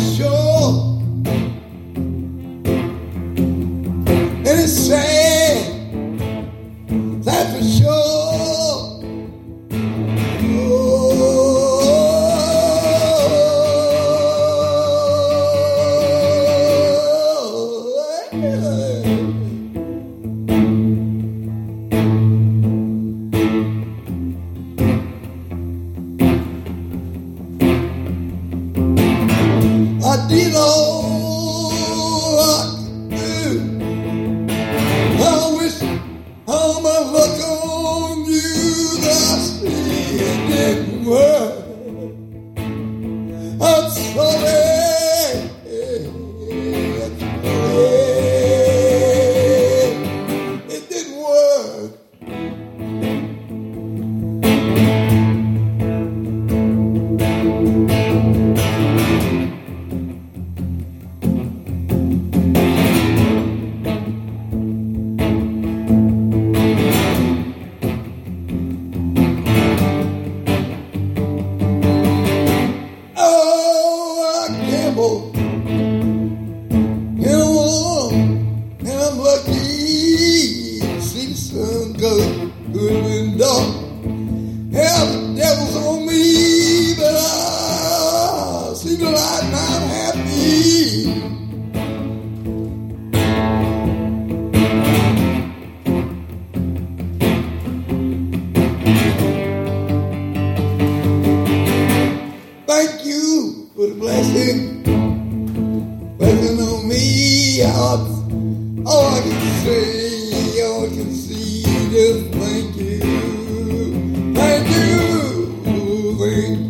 Short, and it's sad, that's for sure. I did all I could do. I wish all my luck on you that it didn't work. I'm sorry. You a blessing. Blessing on me. All, all I can say, all I can see, just thank you. Thank you. Thank you.